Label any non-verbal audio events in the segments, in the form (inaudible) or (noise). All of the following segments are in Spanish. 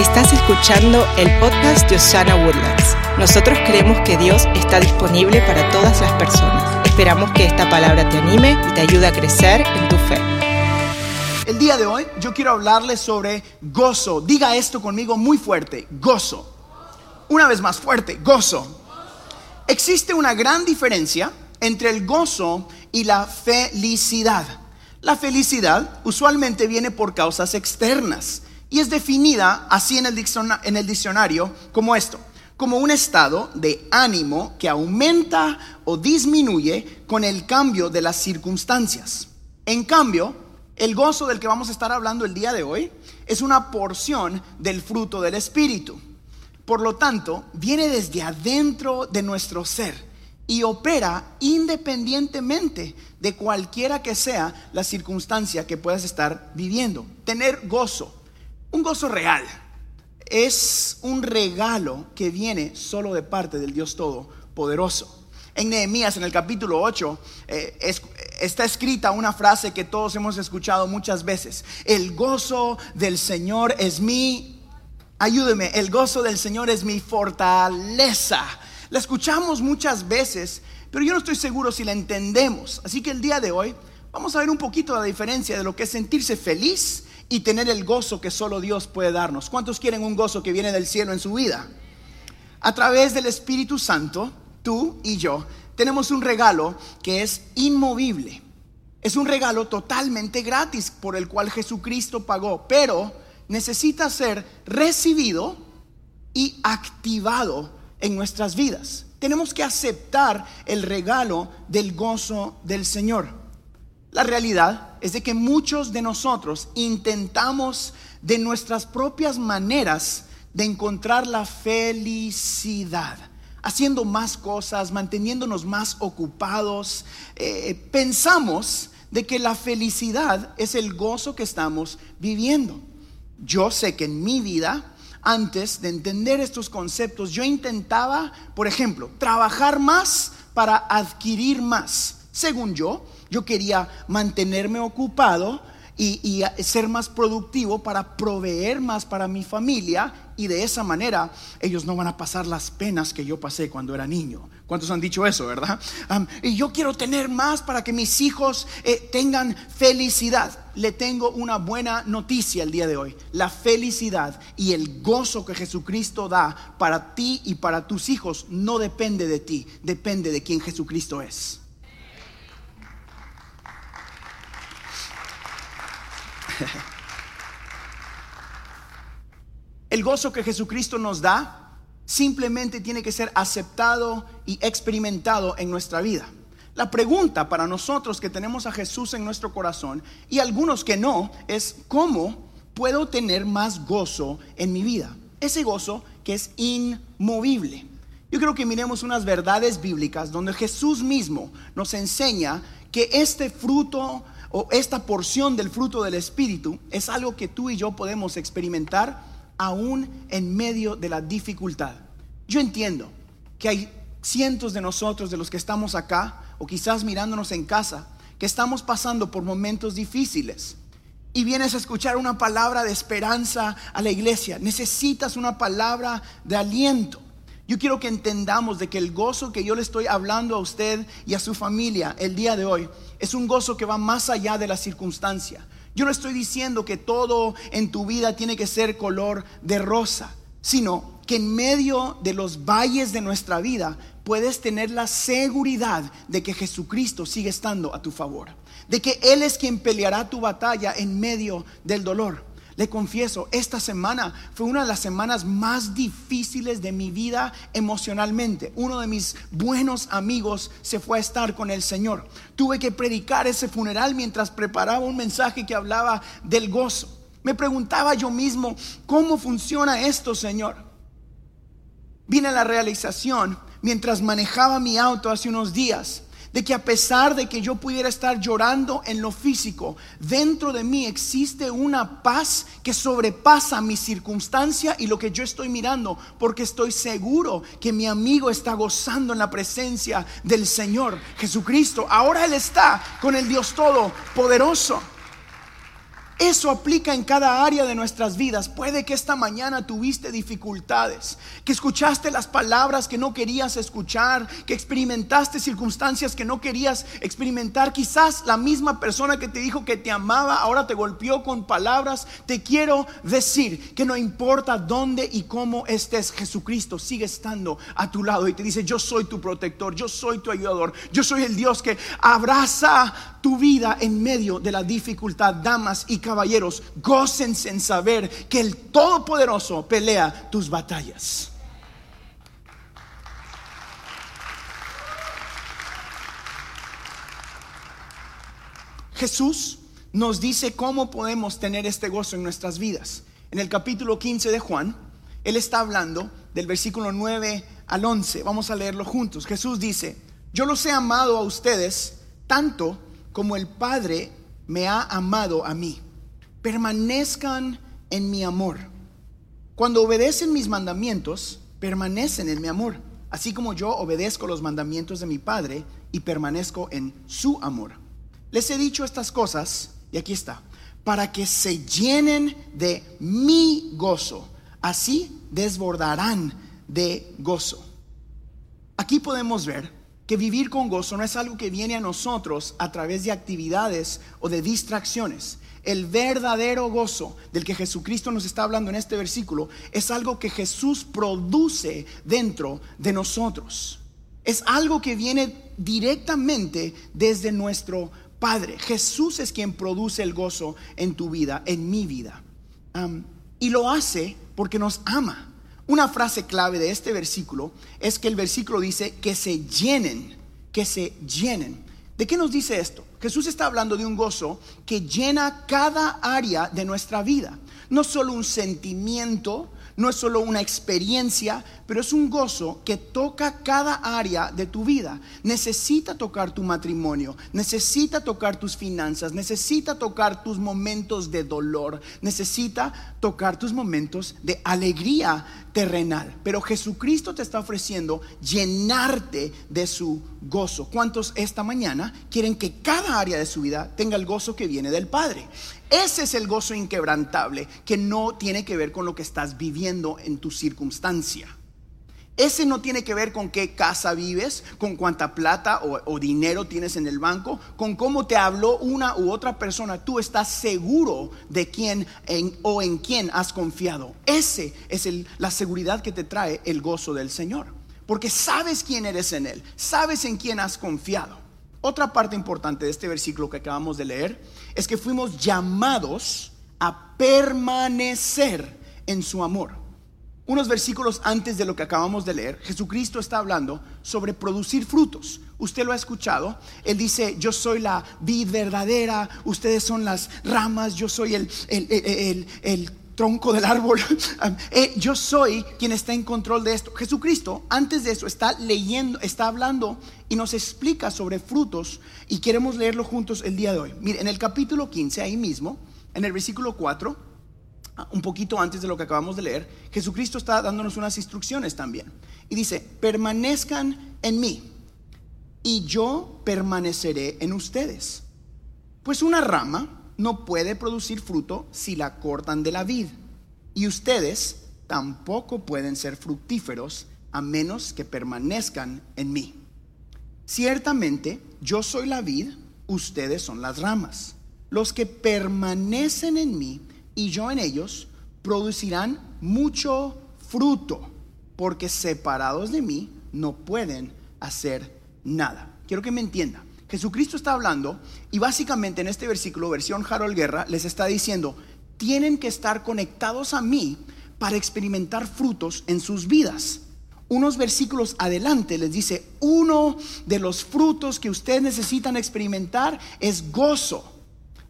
Estás escuchando el podcast de Osana Woodlands. Nosotros creemos que Dios está disponible para todas las personas. Esperamos que esta palabra te anime y te ayude a crecer en tu fe. El día de hoy yo quiero hablarles sobre gozo. Diga esto conmigo muy fuerte, gozo. Una vez más fuerte, gozo. Existe una gran diferencia entre el gozo y la felicidad. La felicidad usualmente viene por causas externas y es definida así en el, diccionario, como esto, como un estado de ánimo que aumenta o disminuye con el cambio de las circunstancias. En cambio, el gozo del que vamos a estar hablando el día de hoy es una porción del fruto del Espíritu. Por lo tanto, viene desde adentro de nuestro ser y opera independientemente de cualquiera que sea la circunstancia que puedas estar viviendo. Tener gozo un gozo real es un regalo que viene solo de parte del Dios Todopoderoso. En Nehemías, en el capítulo 8, eh, está escrita una frase que todos hemos escuchado muchas veces. El gozo del Señor es mi, ayúdeme, el gozo del Señor es mi fortaleza. La escuchamos muchas veces, pero yo no estoy seguro si la entendemos. Así que el día de hoy vamos a ver un poquito la diferencia de lo que es sentirse feliz y tener el gozo que solo Dios puede darnos. ¿Cuántos quieren un gozo que viene del cielo en su vida? A través del Espíritu Santo, tú y yo tenemos un regalo que es inmovible. Es un regalo totalmente gratis por el cual Jesucristo pagó, pero necesita ser recibido y activado en nuestras vidas. Tenemos que aceptar el regalo del gozo del Señor. La realidad es de que muchos de nosotros intentamos de nuestras propias maneras de encontrar la felicidad, haciendo más cosas, manteniéndonos más ocupados. Eh, pensamos de que la felicidad es el gozo que estamos viviendo. Yo sé que en mi vida, antes de entender estos conceptos, yo intentaba, por ejemplo, trabajar más para adquirir más. Según yo, yo quería mantenerme ocupado y, ser más productivo para proveer más para mi familia y de esa manera ellos no van a pasar las penas que yo pasé cuando era niño. ¿Cuántos han dicho eso, verdad? y yo quiero tener más para que mis hijos eh, tengan felicidad. Le tengo una buena noticia el día de hoy. La felicidad y el gozo que Jesucristo da para ti y para tus hijos no depende de ti, depende de quien Jesucristo es. (laughs) El gozo que Jesucristo nos da simplemente tiene que ser aceptado y experimentado en nuestra vida. La pregunta para nosotros que tenemos a Jesús en nuestro corazón y algunos que no es cómo puedo tener más gozo en mi vida. Ese gozo que es inmovible. Yo creo que miremos unas verdades bíblicas donde Jesús mismo nos enseña que este fruto o esta porción del fruto del Espíritu es algo que tú y yo podemos experimentar aún en medio de la dificultad. Yo entiendo que hay cientos de nosotros, de los que estamos acá, o quizás mirándonos en casa, que estamos pasando por momentos difíciles. Y vienes a escuchar una palabra de esperanza a la iglesia. Necesitas una palabra de aliento. Yo quiero que entendamos de que el gozo que yo le estoy hablando a usted y a su familia el día de hoy es un gozo que va más allá de la circunstancia. Yo no estoy diciendo que todo en tu vida tiene que ser color de rosa, sino que en medio de los valles de nuestra vida puedes tener la seguridad de que Jesucristo sigue estando a tu favor, de que Él es quien peleará tu batalla en medio del dolor. Le confieso, esta semana fue una de las semanas más difíciles de mi vida emocionalmente. Uno de mis buenos amigos se fue a estar con el Señor. Tuve que predicar ese funeral mientras preparaba un mensaje que hablaba del gozo. Me preguntaba yo mismo, ¿cómo funciona esto, Señor? Vine a la realización mientras manejaba mi auto hace unos días de que a pesar de que yo pudiera estar llorando en lo físico, dentro de mí existe una paz que sobrepasa mi circunstancia y lo que yo estoy mirando, porque estoy seguro que mi amigo está gozando en la presencia del Señor Jesucristo. Ahora Él está con el Dios Todopoderoso. Eso aplica en cada área de nuestras vidas. Puede que esta mañana tuviste dificultades, que escuchaste las palabras que no querías escuchar, que experimentaste circunstancias que no querías experimentar. Quizás la misma persona que te dijo que te amaba ahora te golpeó con palabras. Te quiero decir que no importa dónde y cómo estés, Jesucristo sigue estando a tu lado y te dice, yo soy tu protector, yo soy tu ayudador, yo soy el Dios que abraza tu vida en medio de la dificultad. Damas y caballeros, gócense en saber que el Todopoderoso pelea tus batallas. Jesús nos dice cómo podemos tener este gozo en nuestras vidas. En el capítulo 15 de Juan, Él está hablando del versículo 9 al 11. Vamos a leerlo juntos. Jesús dice, yo los he amado a ustedes tanto como el Padre me ha amado a mí. Permanezcan en mi amor. Cuando obedecen mis mandamientos, permanecen en mi amor, así como yo obedezco los mandamientos de mi Padre y permanezco en su amor. Les he dicho estas cosas, y aquí está, para que se llenen de mi gozo. Así desbordarán de gozo. Aquí podemos ver que vivir con gozo no es algo que viene a nosotros a través de actividades o de distracciones. El verdadero gozo del que Jesucristo nos está hablando en este versículo es algo que Jesús produce dentro de nosotros. Es algo que viene directamente desde nuestro Padre. Jesús es quien produce el gozo en tu vida, en mi vida. y lo hace porque nos ama. Una frase clave de este versículo es que el versículo dice que se llenen, que se llenen. ¿De qué nos dice esto? Jesús está hablando de un gozo que llena cada área de nuestra vida. No solo un sentimiento, no es solo una experiencia, pero es un gozo que toca cada área de tu vida. Necesita tocar tu matrimonio, necesita tocar tus finanzas, necesita tocar tus momentos de dolor, necesita tocar tus momentos de alegría terrenal. Pero Jesucristo te está ofreciendo llenarte de su gozo. ¿Cuántos esta mañana quieren que cada área de su vida tenga el gozo que viene del Padre? Ese es el gozo inquebrantable que no tiene que ver con lo que estás viviendo en tu circunstancia. Ese no tiene que ver con qué casa vives, con cuánta plata o, dinero tienes en el banco, con cómo te habló una u otra persona. Tú estás seguro de quién o en quién has confiado. Ese es la seguridad que te trae el gozo del Señor. Porque sabes quién eres en Él, sabes en quién has confiado. Otra parte importante de este versículo que acabamos de leer es que fuimos llamados a permanecer en su amor. Unos versículos antes de lo que acabamos de leer, Jesucristo está hablando sobre producir frutos. Usted lo ha escuchado. Él dice, yo soy la vid verdadera, ustedes son las ramas, yo soy el, el, el tronco del árbol. (laughs) Eh, yo soy quien está en control de esto. Jesucristo, antes de eso, está leyendo, está hablando y nos explica sobre frutos y queremos leerlo juntos el día de hoy. Mire, en el capítulo 15, ahí mismo, en el versículo 4, ah, un poquito antes de lo que acabamos de leer, Jesucristo está dándonos unas instrucciones también. Y dice, permanezcan en mí y yo permaneceré en ustedes. Pues una rama no puede producir fruto si la cortan de la vid. Y ustedes tampoco pueden ser fructíferos a menos que permanezcan en mí. Ciertamente, yo soy la vid, ustedes son las ramas. Los que permanecen en mí y yo en ellos producirán mucho fruto, porque separados de mí no pueden hacer nada. Quiero que me entiendan. Jesucristo está hablando y básicamente en este versículo, versión Harold Guerra, les está diciendo, tienen que estar conectados a mí para experimentar frutos en sus vidas. Unos versículos adelante les dice, uno de los frutos que ustedes necesitan experimentar es gozo.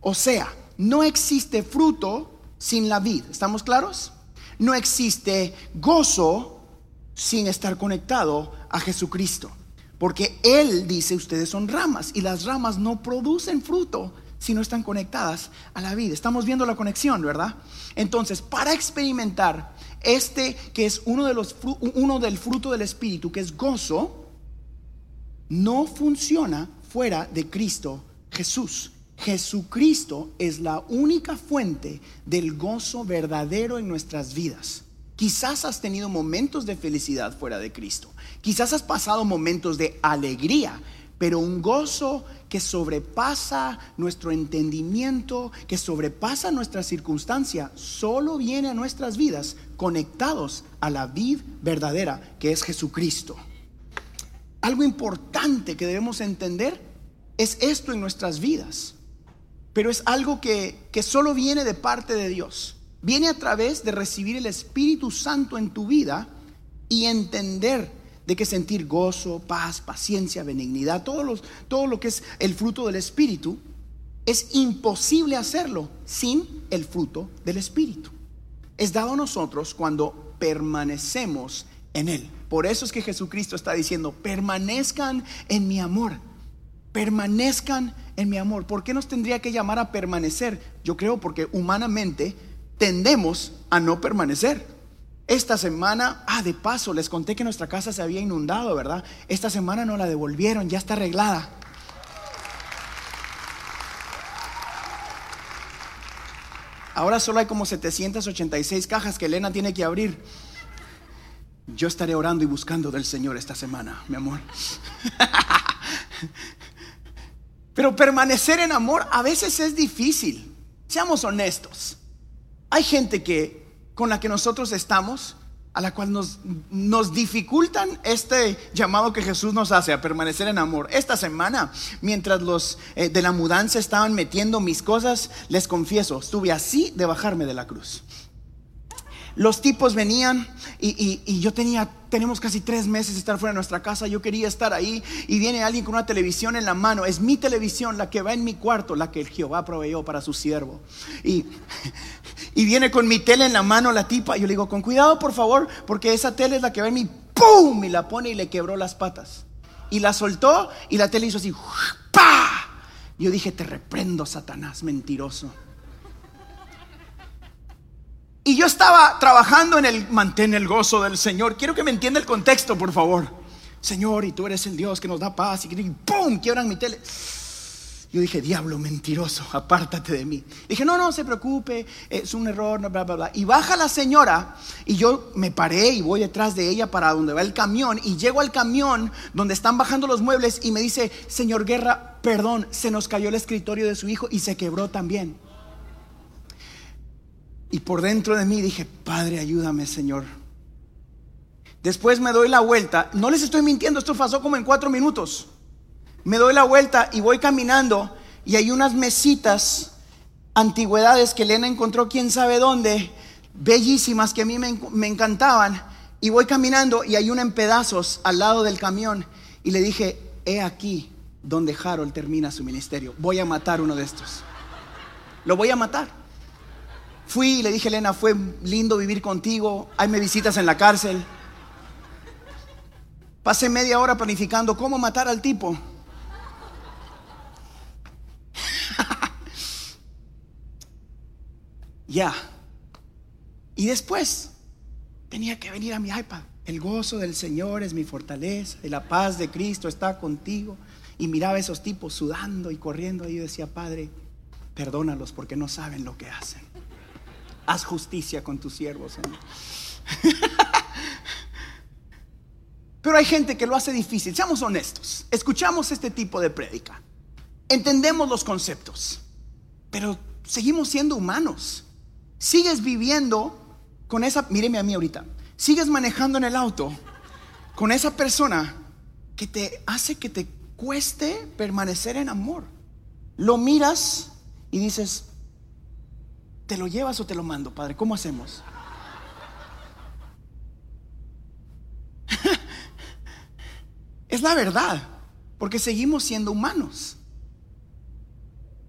O sea, no existe fruto sin la vid. ¿Estamos claros? No existe gozo sin estar conectado a Jesucristo. Porque Él dice, ustedes son ramas y las ramas no producen fruto si no están conectadas a la vida. Estamos viendo la conexión, ¿verdad? Entonces, para experimentar este que es uno, de los, uno del fruto del Espíritu, que es gozo, no funciona fuera de Cristo Jesús. Jesucristo es la única fuente del gozo verdadero en nuestras vidas. Quizás has tenido momentos de felicidad fuera de Cristo. Quizás has pasado momentos de alegría, pero un gozo que sobrepasa nuestro entendimiento, que sobrepasa nuestra circunstancia, solo viene a nuestras vidas conectados a la vid verdadera, que es Jesucristo. Algo importante que debemos entender es esto en nuestras vidas, pero es algo que, que solo viene de parte de Dios. Viene a través de recibir el Espíritu Santo en tu vida y entender de que sentir gozo, paz, paciencia, benignidad, todo, todo lo que es el fruto del Espíritu, es imposible hacerlo sin el fruto del Espíritu. Es dado a nosotros cuando permanecemos en Él. Por eso es que Jesucristo está diciendo, permanezcan en mi amor, permanezcan en mi amor. ¿Por qué nos tendría que llamar a permanecer? Yo creo porque humanamente tendemos a no permanecer. Esta semana, ah, de paso, les conté que nuestra casa se había inundado, ¿verdad? Esta semana no la devolvieron, ya está arreglada. Ahora solo hay como 786 cajas que Elena tiene que abrir. Yo estaré orando y buscando del Señor esta semana, mi amor. (laughs) Pero permanecer en amor a veces es difícil. Seamos honestos. Hay gente que con la que nosotros estamos, a la cual nos, dificultan este llamado que Jesús nos hace a permanecer en amor. Esta semana, mientras los eh, de la mudanza estaban metiendo mis cosas, les confieso, estuve así de bajarme de la cruz. Los tipos venían y, yo tenía, tenemos casi tres meses de estar fuera de nuestra casa, yo quería estar ahí y viene alguien con una televisión en la mano, es mi televisión, la que va en mi cuarto, la que el Jehová proveyó para su siervo. Y, y viene con mi tele en la mano la tipa, y yo le digo, con cuidado por favor, porque esa tele es la que va en mi, ¡pum! Y la pone y le quebró las patas. Y la soltó y la tele hizo así, ¡pa! Yo dije, te reprendo, Satanás, mentiroso. Y yo estaba trabajando en el mantén el gozo del Señor. Quiero que me entienda el contexto, por favor. Señor, y tú eres el Dios que nos da paz. Y ¡pum! Quiebran mi tele. Yo dije, diablo mentiroso, apártate de mí. Dije, no, no se preocupe, es un error, bla, bla, bla. Y baja la señora y yo me paré y voy detrás de ella para donde va el camión. Y llego al camión donde están bajando los muebles y me dice, señor Guerra, perdón, se nos cayó el escritorio de su hijo y se quebró también. Y por dentro de mí dije, Padre, ayúdame, Señor. Después me doy la vuelta. No les estoy mintiendo, esto pasó como en cuatro minutos. Me doy la vuelta y voy caminando y hay unas mesitas, antigüedades que Elena encontró quién sabe dónde, bellísimas que a mí me, me encantaban. Y voy caminando y hay una en pedazos al lado del camión. Y le dije, he aquí donde Harold termina su ministerio. Voy a matar uno de estos. Lo voy a matar. Fui y le dije, Elena, fue lindo vivir contigo, hay me visitas en la cárcel. Pasé media hora planificando cómo matar al tipo. (laughs) ya. Y después tenía que venir a mi iPad. El gozo del Señor es mi fortaleza, y la paz de Cristo está contigo. Y miraba a esos tipos sudando y corriendo. Y yo decía, Padre, perdónalos porque no saben lo que hacen haz justicia con tus siervos, (laughs) Pero hay gente que lo hace difícil. Seamos honestos. Escuchamos este tipo de prédica. Entendemos los conceptos. Pero seguimos siendo humanos. Sigues viviendo con esa, míreme a mí ahorita. Sigues manejando en el auto con esa persona que te hace que te cueste permanecer en amor. Lo miras y dices, ¿Te lo llevas o te lo mando, Padre? ¿Cómo hacemos? (laughs) es la verdad, porque seguimos siendo humanos.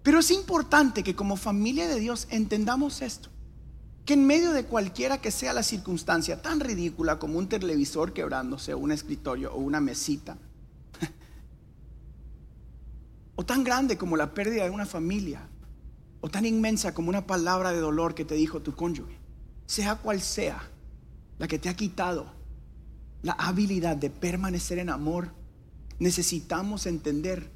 Pero es importante que como familia de Dios entendamos esto. Que en medio de cualquiera que sea la circunstancia tan ridícula como un televisor quebrándose o un escritorio o una mesita, (laughs) o tan grande como la pérdida de una familia, o tan inmensa como una palabra de dolor que te dijo tu cónyuge, sea cual sea la que te ha quitado la habilidad de permanecer en amor, necesitamos entender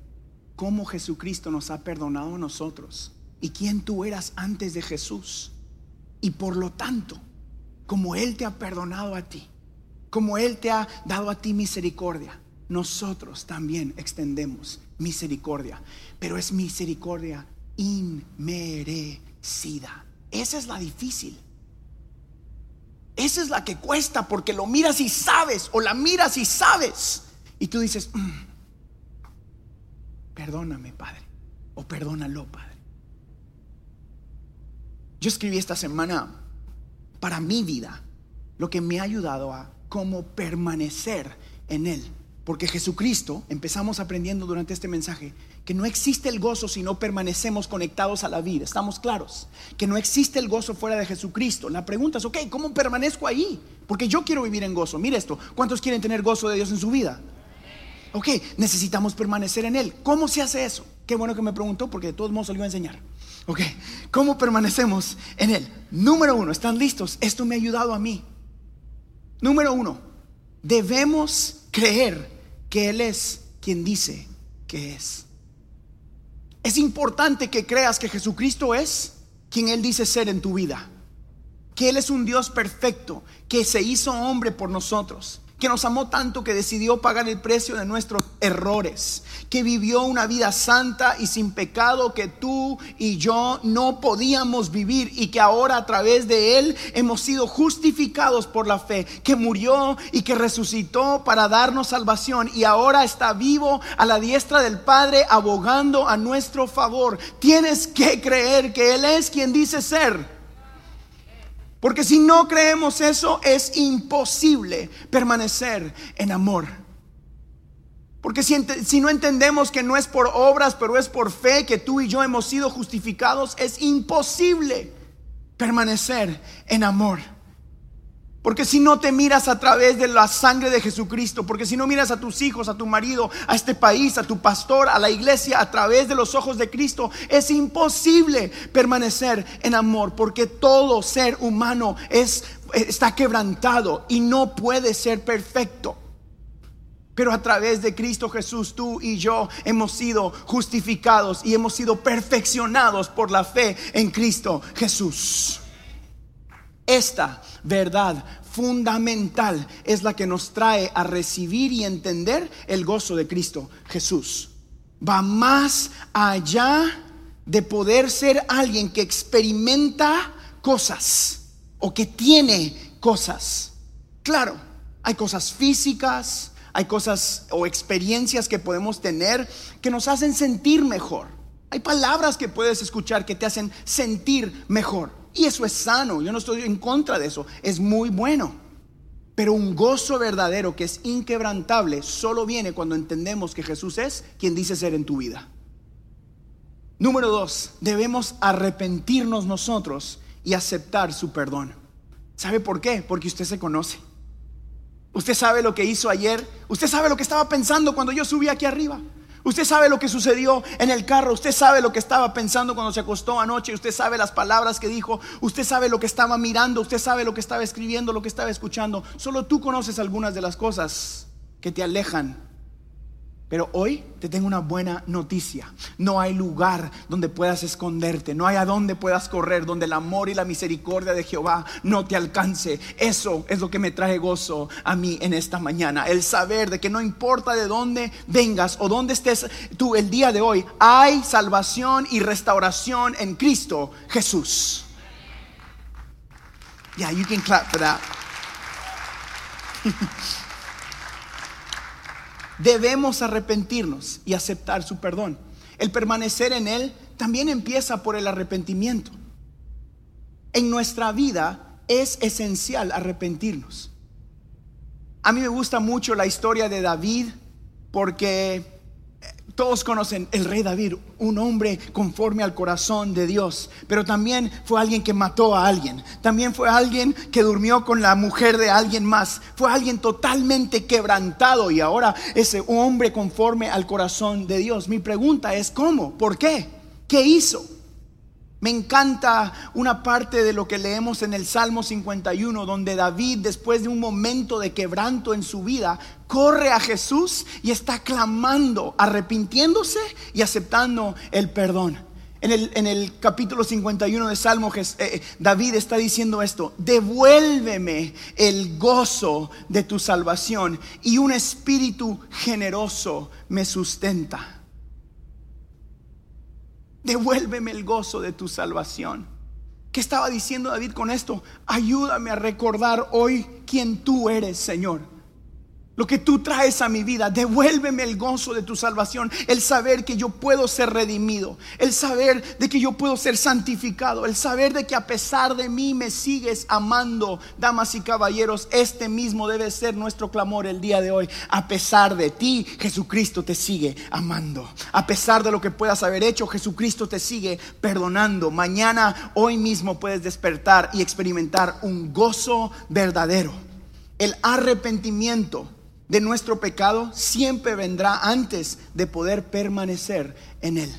cómo Jesucristo nos ha perdonado a nosotros y quién tú eras antes de Jesús. Y por lo tanto, como Él te ha perdonado a ti, como Él te ha dado a ti misericordia, nosotros también extendemos misericordia, pero es misericordia inmerecida. Esa es la difícil. Esa es la que cuesta porque lo miras y sabes, o la miras y sabes, y tú dices, mm, perdóname, Padre, o perdónalo, Padre. Yo escribí esta semana para mi vida lo que me ha ayudado a cómo permanecer en Él. Porque Jesucristo, empezamos aprendiendo durante este mensaje, que no existe el gozo si no permanecemos conectados a la vida. ¿Estamos claros? Que no existe el gozo fuera de Jesucristo. La pregunta es, ok, ¿cómo permanezco ahí? Porque yo quiero vivir en gozo. Mire esto, ¿cuántos quieren tener gozo de Dios en su vida? Ok, necesitamos permanecer en Él. ¿Cómo se hace eso? Qué bueno que me preguntó porque de todos modos se lo a enseñar. Ok, ¿cómo permanecemos en Él? Número uno, ¿están listos? Esto me ha ayudado a mí. Número uno, debemos creer que Él es quien dice que es. Es importante que creas que Jesucristo es quien Él dice ser en tu vida. Que Él es un Dios perfecto, que se hizo hombre por nosotros que nos amó tanto que decidió pagar el precio de nuestros errores, que vivió una vida santa y sin pecado que tú y yo no podíamos vivir y que ahora a través de él hemos sido justificados por la fe, que murió y que resucitó para darnos salvación y ahora está vivo a la diestra del Padre abogando a nuestro favor. Tienes que creer que él es quien dice ser. Porque si no creemos eso, es imposible permanecer en amor. Porque si, no entendemos que no es por obras, pero es por fe que tú y yo hemos sido justificados, es imposible permanecer en amor. Porque si no te miras a través de la sangre de Jesucristo, porque si no miras a tus hijos, a tu marido, a este país, a tu pastor, a la iglesia, a través de los ojos de Cristo, es imposible permanecer en amor, porque todo ser humano es, está quebrantado y no puede ser perfecto. Pero a través de Cristo Jesús, tú y yo hemos sido justificados y hemos sido perfeccionados por la fe en Cristo Jesús. Esta verdad fundamental es la que nos trae a recibir y entender el gozo de Cristo Jesús. Va más allá de poder ser alguien que experimenta cosas o que tiene cosas. Claro, hay cosas físicas, hay cosas o experiencias que podemos tener que nos hacen sentir mejor. Hay palabras que puedes escuchar que te hacen sentir mejor. Y eso es sano, yo no estoy en contra de eso, es muy bueno. Pero un gozo verdadero que es inquebrantable solo viene cuando entendemos que Jesús es quien dice ser en tu vida. Número dos, debemos arrepentirnos nosotros y aceptar su perdón. ¿Sabe por qué? Porque usted se conoce. Usted sabe lo que hizo ayer. Usted sabe lo que estaba pensando cuando yo subí aquí arriba. Usted sabe lo que sucedió en el carro, usted sabe lo que estaba pensando cuando se acostó anoche, usted sabe las palabras que dijo, usted sabe lo que estaba mirando, usted sabe lo que estaba escribiendo, lo que estaba escuchando. Solo tú conoces algunas de las cosas que te alejan pero hoy te tengo una buena noticia. No hay lugar donde puedas esconderte, no hay a dónde puedas correr, donde el amor y la misericordia de Jehová no te alcance. Eso es lo que me trae gozo a mí en esta mañana. El saber de que no importa de dónde vengas o dónde estés tú el día de hoy, hay salvación y restauración en Cristo Jesús. Yeah, you can clap for that. (laughs) debemos arrepentirnos y aceptar su perdón. El permanecer en Él también empieza por el arrepentimiento. En nuestra vida es esencial arrepentirnos. A mí me gusta mucho la historia de David porque todos conocen el rey David, un hombre conforme al corazón de Dios, pero también fue alguien que mató a alguien, también fue alguien que durmió con la mujer de alguien más, fue alguien totalmente quebrantado y ahora ese hombre conforme al corazón de Dios. Mi pregunta es, ¿cómo? ¿Por qué? ¿Qué hizo? Me encanta una parte de lo que leemos en el Salmo 51, donde David, después de un momento de quebranto en su vida, corre a Jesús y está clamando, arrepintiéndose y aceptando el perdón. En el, capítulo 51 de Salmo, eh, eh, David está diciendo esto, devuélveme el gozo de tu salvación y un espíritu generoso me sustenta. Devuélveme el gozo de tu salvación. ¿Qué estaba diciendo David con esto? Ayúdame a recordar hoy quién tú eres, Señor lo que tú traes a mi vida. Devuélveme el gozo de tu salvación, el saber que yo puedo ser redimido, el saber de que yo puedo ser santificado, el saber de que a pesar de mí me sigues amando, damas y caballeros. Este mismo debe ser nuestro clamor el día de hoy. A pesar de ti, Jesucristo te sigue amando. A pesar de lo que puedas haber hecho, Jesucristo te sigue perdonando. Mañana, hoy mismo puedes despertar y experimentar un gozo verdadero. El arrepentimiento de nuestro pecado siempre vendrá antes de poder permanecer en Él.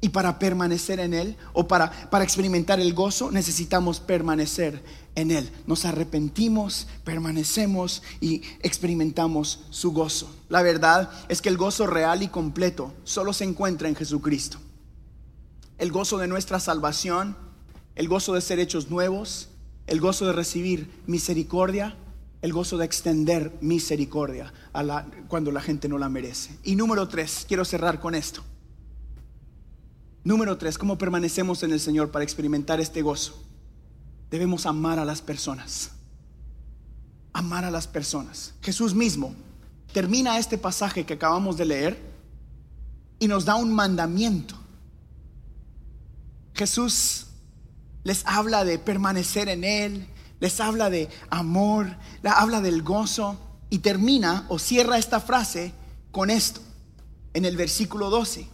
Y para permanecer en Él o para, para experimentar el gozo necesitamos permanecer en Él. Nos arrepentimos, permanecemos y experimentamos su gozo. La verdad es que el gozo real y completo solo se encuentra en Jesucristo. El gozo de nuestra salvación, el gozo de ser hechos nuevos, el gozo de recibir misericordia, el gozo de extender misericordia cuando la gente no la merece. Y número tres, quiero cerrar con esto. Número tres, ¿cómo permanecemos en el Señor para experimentar este gozo? Debemos amar a las personas. Amar a las personas. Jesús mismo termina este pasaje que acabamos de leer y nos da un mandamiento. Jesús les habla de permanecer en Él, les habla de amor, habla del gozo y termina o cierra esta frase con esto, en el versículo 12.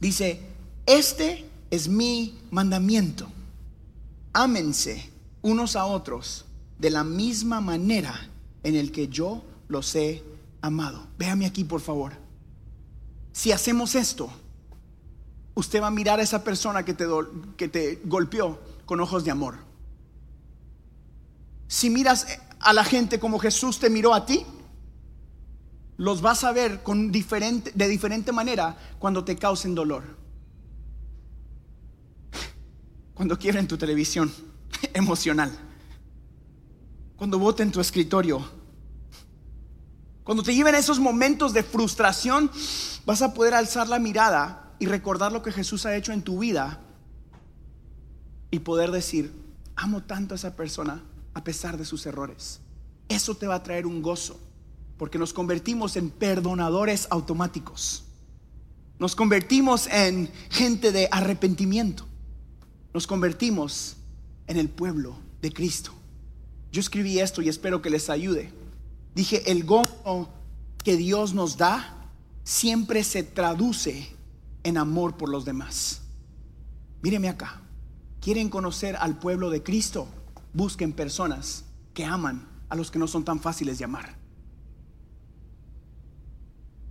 Dice, este es mi mandamiento. Ámense unos a otros de la misma manera en el que yo los he amado. Véame aquí, por favor. Si hacemos esto, usted va a mirar a esa persona que te, que te golpeó con ojos de amor si miras a la gente como Jesús te miró a ti, los vas a ver con diferente, de diferente manera cuando te causen dolor. Cuando quiebren tu televisión (laughs) emocional. Cuando voten tu escritorio. Cuando te lleven esos momentos de frustración, vas a poder alzar la mirada y recordar lo que Jesús ha hecho en tu vida y poder decir, amo tanto a esa persona a pesar de sus errores. Eso te va a traer un gozo, porque nos convertimos en perdonadores automáticos. Nos convertimos en gente de arrepentimiento. Nos convertimos en el pueblo de Cristo. Yo escribí esto y espero que les ayude. Dije, el gozo que Dios nos da siempre se traduce en amor por los demás. Míreme acá. ¿Quieren conocer al pueblo de Cristo? Busquen personas que aman a los que no son tan fáciles de amar.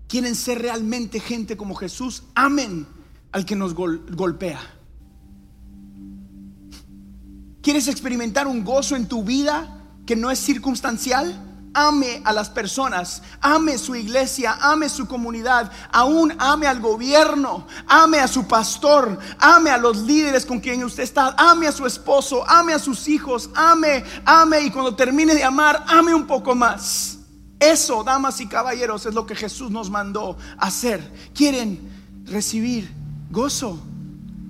Quieren ser realmente gente como Jesús, amen al que nos golpea. ¿Quieres experimentar un gozo en tu vida que no es circunstancial? Ame a las personas, ame su iglesia, ame su comunidad, aún ame al gobierno, ame a su pastor, ame a los líderes con quien usted está, ame a su esposo, ame a sus hijos, ame, ame y cuando termine de amar, ame un poco más. Eso, damas y caballeros, es lo que Jesús nos mandó hacer. ¿Quieren recibir gozo?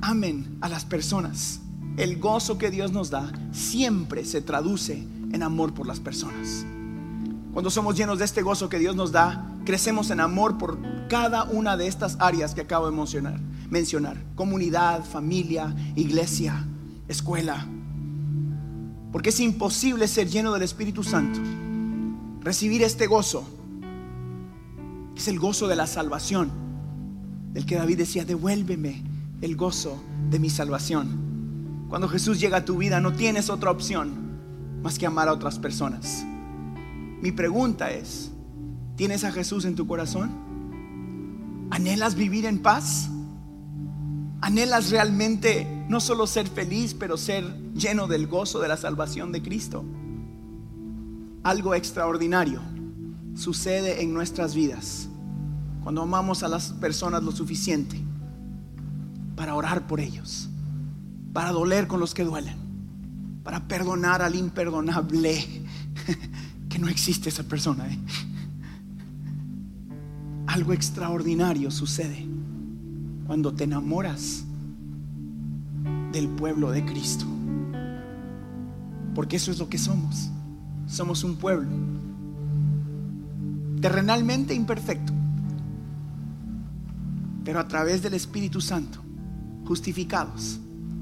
Amen a las personas. El gozo que Dios nos da siempre se traduce en amor por las personas. Cuando somos llenos de este gozo que Dios nos da, crecemos en amor por cada una de estas áreas que acabo de mencionar. mencionar. Comunidad, familia, iglesia, escuela. Porque es imposible ser lleno del Espíritu Santo. Recibir este gozo. Es el gozo de la salvación. Del que David decía, devuélveme el gozo de mi salvación. Cuando Jesús llega a tu vida no tienes otra opción más que amar a otras personas. Mi pregunta es, ¿tienes a Jesús en tu corazón? ¿Anhelas vivir en paz? ¿Anhelas realmente no solo ser feliz, pero ser lleno del gozo de la salvación de Cristo? Algo extraordinario sucede en nuestras vidas cuando amamos a las personas lo suficiente para orar por ellos, para doler con los que duelen, para perdonar al imperdonable, (laughs) no existe esa persona. ¿eh? Algo extraordinario sucede cuando te enamoras del pueblo de Cristo. Porque eso es lo que somos. Somos un pueblo terrenalmente imperfecto, pero a través del Espíritu Santo, justificados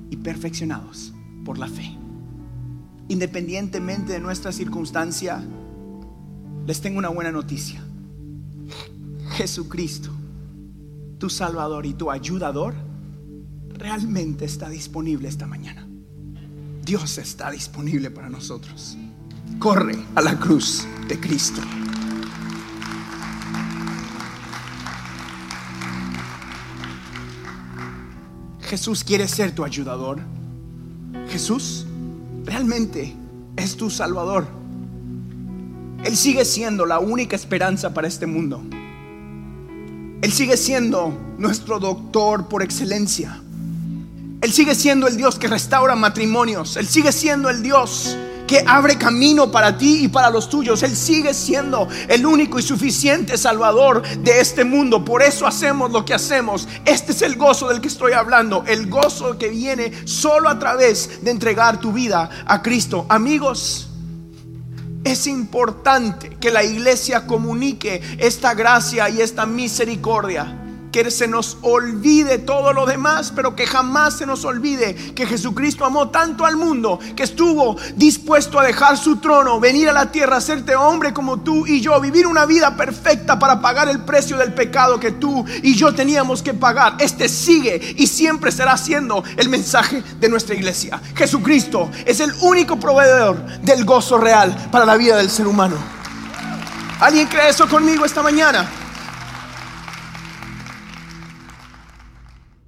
y perfeccionados por la fe. Independientemente de nuestra circunstancia, les tengo una buena noticia. Jesucristo, tu Salvador y tu ayudador, realmente está disponible esta mañana. Dios está disponible para nosotros. Corre a la cruz de Cristo. Jesús quiere ser tu ayudador. Jesús realmente es tu salvador. Él sigue siendo la única esperanza para este mundo. Él sigue siendo nuestro doctor por excelencia. Él sigue siendo el Dios que restaura matrimonios. Él sigue siendo el Dios que abre camino para ti y para los tuyos. Él sigue siendo el único y suficiente Salvador de este mundo. Por eso hacemos lo que hacemos. Este es el gozo del que estoy hablando. El gozo que viene solo a través de entregar tu vida a Cristo. Amigos, es importante que la iglesia comunique esta gracia y esta misericordia que se nos olvide todo lo demás, pero que jamás se nos olvide que Jesucristo amó tanto al mundo que estuvo dispuesto a dejar su trono, venir a la tierra, hacerte hombre como tú y yo, vivir una vida perfecta para pagar el precio del pecado que tú y yo teníamos que pagar. Este sigue y siempre será siendo el mensaje de nuestra iglesia. Jesucristo es el único proveedor del gozo real para la vida del ser humano. ¿Alguien cree eso conmigo esta mañana?